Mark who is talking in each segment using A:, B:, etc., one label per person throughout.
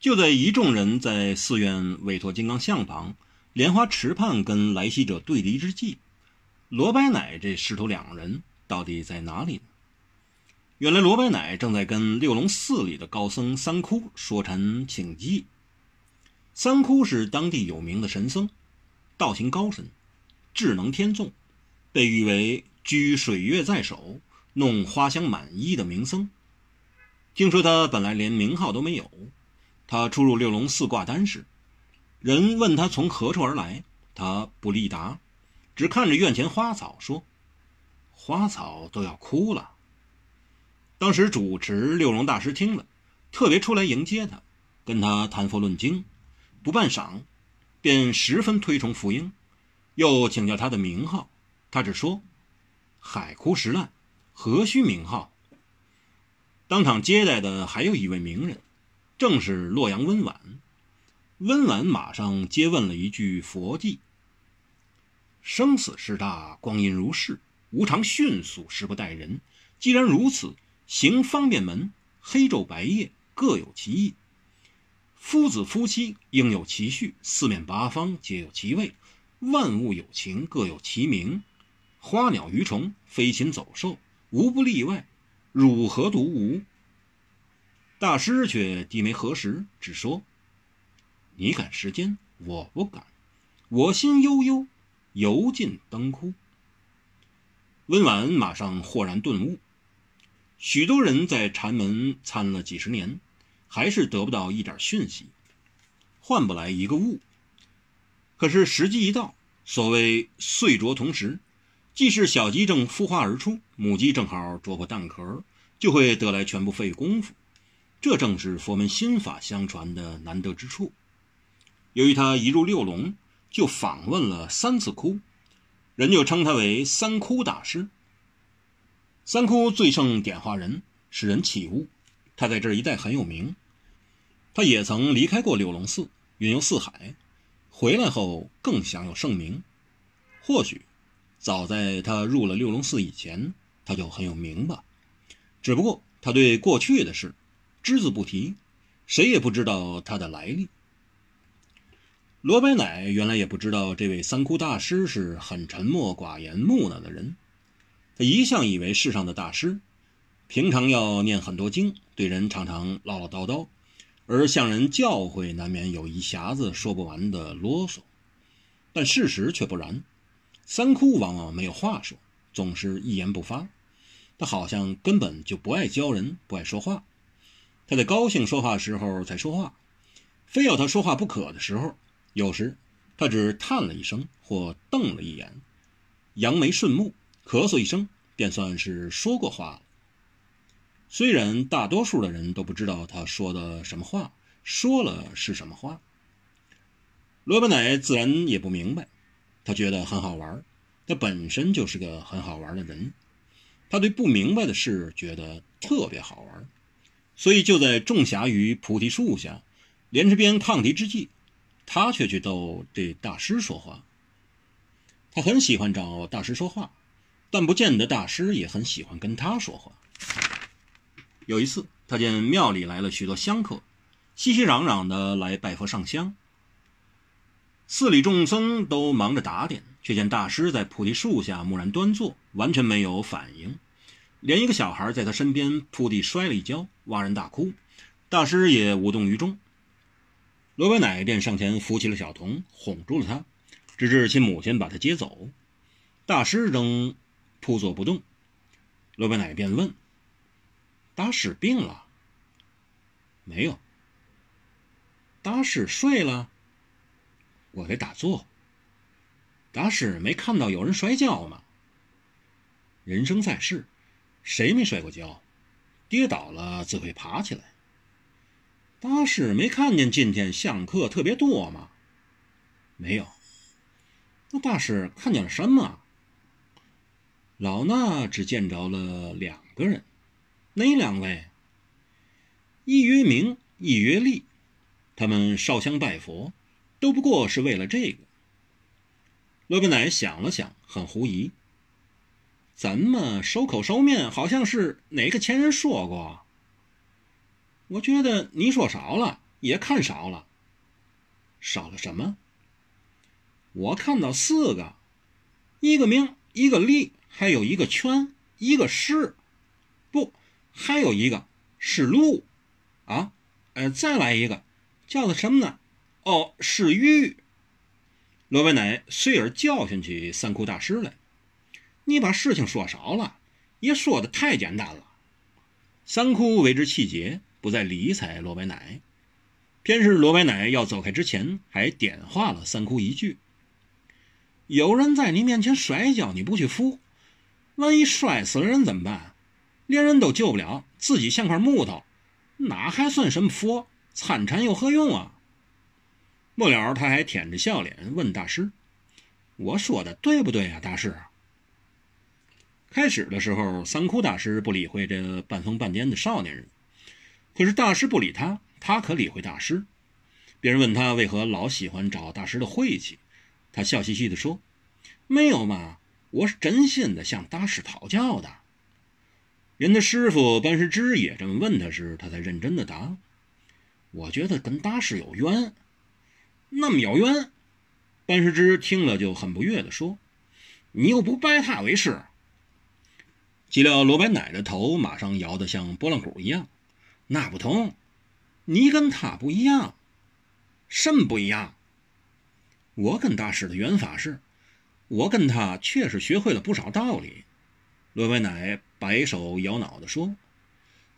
A: 就在一众人在寺院委托金刚像旁莲花池畔跟来袭者对敌之际，罗白乃这师徒两人到底在哪里呢？原来罗白乃正在跟六龙寺里的高僧三窟说禅请偈。三窟是当地有名的神僧，道行高深，智能天纵，被誉为居水月在手、弄花香满衣的名僧。听说他本来连名号都没有。他出入六龙寺挂单时，人问他从何处而来，他不立答，只看着院前花草说：“花草都要枯了。”当时主持六龙大师听了，特别出来迎接他，跟他谈佛论经，不半晌，便十分推崇福音，又请教他的名号，他只说：“海枯石烂，何须名号？”当场接待的还有一位名人。正是洛阳温婉，温婉马上接问了一句佛偈：“生死事大，光阴如逝，无常迅速，时不待人。既然如此，行方便门，黑昼白夜各有其意。夫子夫妻应有其序，四面八方皆有其位。万物有情，各有其名。花鸟鱼虫，飞禽走兽，无不例外。汝何独无？”大师却低眉合十，只说：“你赶时间，我不赶。我心悠悠，油尽灯枯。”温婉马上豁然顿悟：许多人在禅门参了几十年，还是得不到一点讯息，换不来一个悟。可是时机一到，所谓岁着同时，既是小鸡正孵化而出，母鸡正好啄破蛋壳，就会得来全不费功夫。这正是佛门心法相传的难得之处。由于他一入六龙，就访问了三次窟，人就称他为三窟大师。三窟最胜点化人，使人起悟。他在这一带很有名。他也曾离开过六龙寺，云游四海，回来后更享有盛名。或许，早在他入了六龙寺以前，他就很有名吧。只不过他对过去的事。只字不提，谁也不知道他的来历。罗白乃原来也不知道这位三窟大师是很沉默寡言、木讷的人。他一向以为世上的大师，平常要念很多经，对人常常唠唠叨叨，而向人教诲难免有一匣子说不完的啰嗦。但事实却不然，三窟往往没有话说，总是一言不发。他好像根本就不爱教人，不爱说话。他在高兴说话时候才说话，非要他说话不可的时候，有时他只叹了一声或瞪了一眼，扬眉顺目，咳嗽一声，便算是说过话了。虽然大多数的人都不知道他说的什么话，说了是什么话，罗伯奶自然也不明白。他觉得很好玩，他本身就是个很好玩的人，他对不明白的事觉得特别好玩。所以就在众侠于菩提树下，连池边抗敌之际，他却去逗这大师说话。他很喜欢找大师说话，但不见得大师也很喜欢跟他说话。有一次，他见庙里来了许多香客，熙熙攘攘的来拜佛上香。寺里众僧都忙着打点，却见大师在菩提树下木然端坐，完全没有反应。连一个小孩在他身边扑地摔了一跤，哇然大哭，大师也无动于衷。罗白奶便上前扶起了小童，哄住了他，直至其母亲把他接走。大师仍扑坐不动。罗白奶便问：“大师病了？”“没有。”“大师睡了？”“我在打坐。”“大师没看到有人摔跤吗？”“人生在世。”谁没摔过跤？跌倒了自会爬起来。大师没看见今天香客特别多吗？没有。那大师看见了什么？老衲只见着了两个人。哪两位？一曰明，一曰利。他们烧香拜佛，都不过是为了这个。罗宾乃想了想，很狐疑。怎么收口收面？好像是哪个前人说过。我觉得你说少了。也看少了。少了什么？我看到四个，一个名，一个利，还有一个圈，一个是，不，还有一个是路，啊，呃，再来一个，叫做什么呢？哦，是玉。罗白奶随而教训起三窟大师来：“你把事情说少了，也说的太简单了。”三窟为之气结，不再理睬罗白奶。偏是罗白奶要走开之前，还点化了三窟一句。有人在你面前摔跤，你不去扶，万一摔死了人怎么办？连人都救不了，自己像块木头，哪还算什么佛？参禅有何用啊？末了，他还舔着笑脸问大师：“我说的对不对啊，大师？”开始的时候，三窟大师不理会这半疯半癫的少年人，可是大师不理他，他可理会大师。别人问他为何老喜欢找大师的晦气。他笑嘻嘻地说：“没有嘛，我是真心的向大师讨教的。”人的师傅班师之也这么问他时，他才认真的答：“我觉得跟大师有缘。”那么有缘。班师之听了就很不悦地说：“你又不拜他为师。”岂料罗白奶的头马上摇得像拨浪鼓一样：“那不同，你跟他不一样，什么不一样？”我跟大师的缘法是，我跟他确实学会了不少道理。罗白奶摆手摇脑袋说：“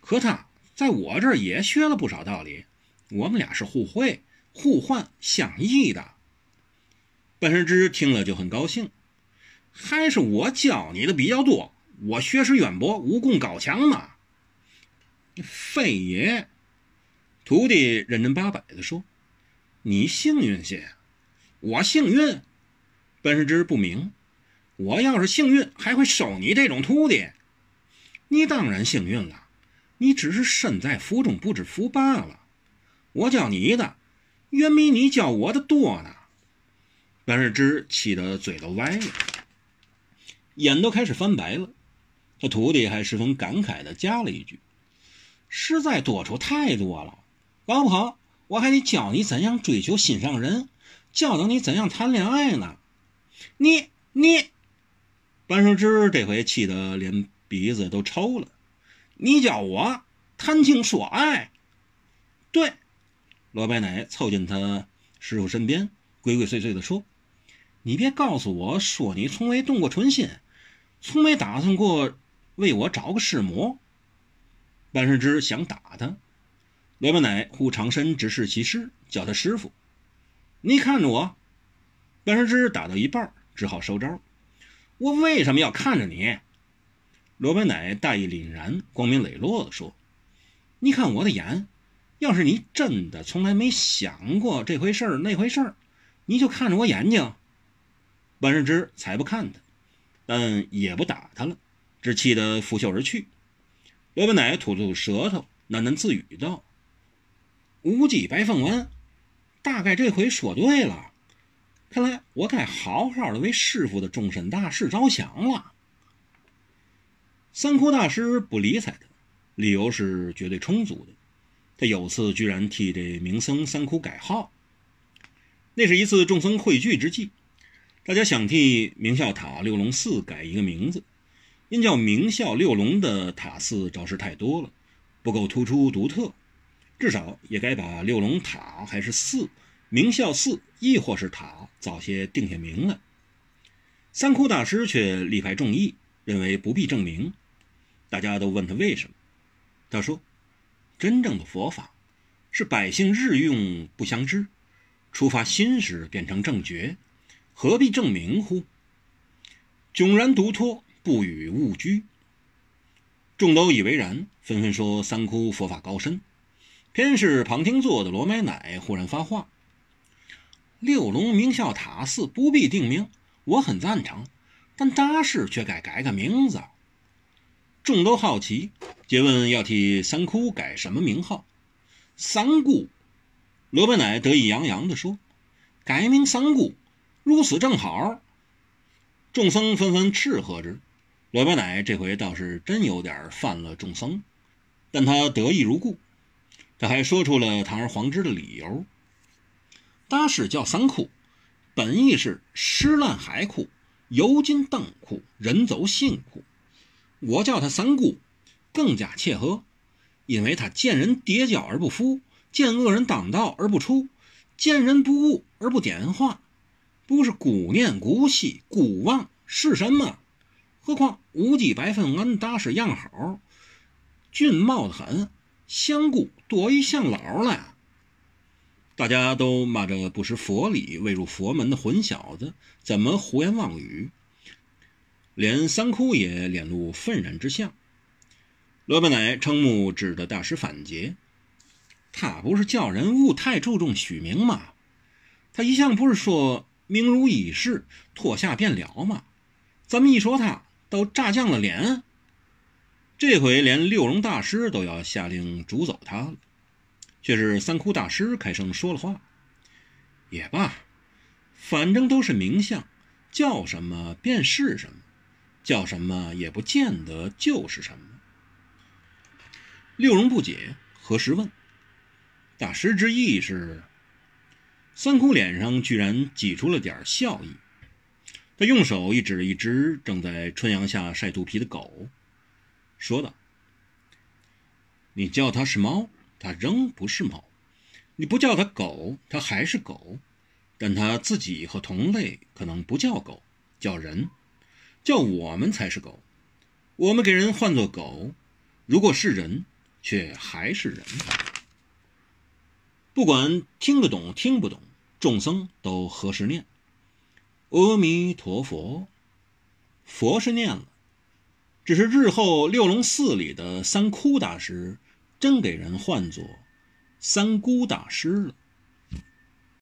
A: 可他在我这儿也学了不少道理，我们俩是互惠、互换、相益的。”半世之听了就很高兴，还是我教你的比较多，我学识渊博，武功高强嘛。非也，徒弟认真八百的说：“你幸运些。”我幸运，本世之不明。我要是幸运，还会收你这种徒弟。你当然幸运了，你只是身在福中不知福罢了。我教你的，远比你教我的多呢。本世之气得嘴都歪了，眼都开始翻白了。他徒弟还十分感慨地加了一句：“实在多出太多了，搞不好我还得教你怎样追求心上人。”教导你怎样谈恋爱呢？你你，班胜之这回气得连鼻子都抽了。你教我谈情说爱？对，罗白奶凑近他师傅身边，鬼鬼祟祟地说：“你别告诉我说你从未动过春心，从没打算过为我找个师母。”班胜之想打他，罗白奶护长身直视其师，叫他师傅。你看着我，半世之打到一半，只好收招。我为什么要看着你？罗白奶大义凛然、光明磊落地说：“你看我的眼，要是你真的从来没想过这回事儿那回事儿，你就看着我眼睛。”半世之才不看他，但也不打他了，只气得拂袖而去。罗白奶吐吐舌头，喃喃自语道：“无忌白凤丸。”大概这回说对了，看来我该好好的为师傅的终身大事着想了。三窟大师不理睬他，理由是绝对充足的。他有次居然替这名僧三窟改号，那是一次众僧汇聚之际，大家想替明孝塔六龙寺改一个名字，因叫明孝六龙的塔寺招式太多了，不够突出独特。至少也该把六龙塔还是寺、明孝寺，亦或是塔，早些定下名来。三窟大师却力排众议，认为不必证明。大家都问他为什么，他说：“真正的佛法是百姓日用不相知，触发心时变成正觉，何必证明乎？迥然独托，不与物居。”众都以为然，纷纷说三窟佛法高深。偏是旁听座的罗买乃忽然发话：“六龙明孝塔寺不必定名，我很赞成，但大师却该改个名字。”众都好奇，皆问要替三窟改什么名号。三姑，罗白乃得意洋洋地说：“改名三姑，如此正好。”众僧纷纷斥喝之。罗白奶这回倒是真有点犯了众僧，但他得意如故。他还说出了堂而皇之的理由：大师叫三窟，本意是石烂海窟、油尽灯枯、人走心窟。我叫他三姑，更加切合，因为他见人跌跤而不服，见恶人挡道而不出，见人不悟而不点化，不是孤念孤惜孤忘是什么？何况无极百分俺大师样好，俊貌的很，香菇多于像老了。大家都骂着不识佛理、未入佛门的混小子，怎么胡言妄语？连三窟也脸露愤然之相。罗本乃瞠目指着大师反诘：“他不是叫人物太注重虚名吗？他一向不是说名如衣饰，脱下便了吗？怎么一说他，都炸酱了脸？这回连六荣大师都要下令逐走他了。却是三窟大师开声说了话：“也罢，反正都是名相，叫什么便是什么。”叫什么也不见得就是什么。六荣不解，何时问？大师之意是？三窟脸上居然挤出了点笑意。他用手一指一只正在春阳下晒肚皮的狗，说道：“你叫它是猫，它仍不是猫；你不叫它狗，它还是狗。但它自己和同类可能不叫狗，叫人。”叫我们才是狗，我们给人唤作狗，如果是人，却还是人。不管听得懂听不懂，众僧都合十念：“阿弥陀佛。”佛是念了，只是日后六龙寺里的三窟大师，真给人唤作三姑大师了。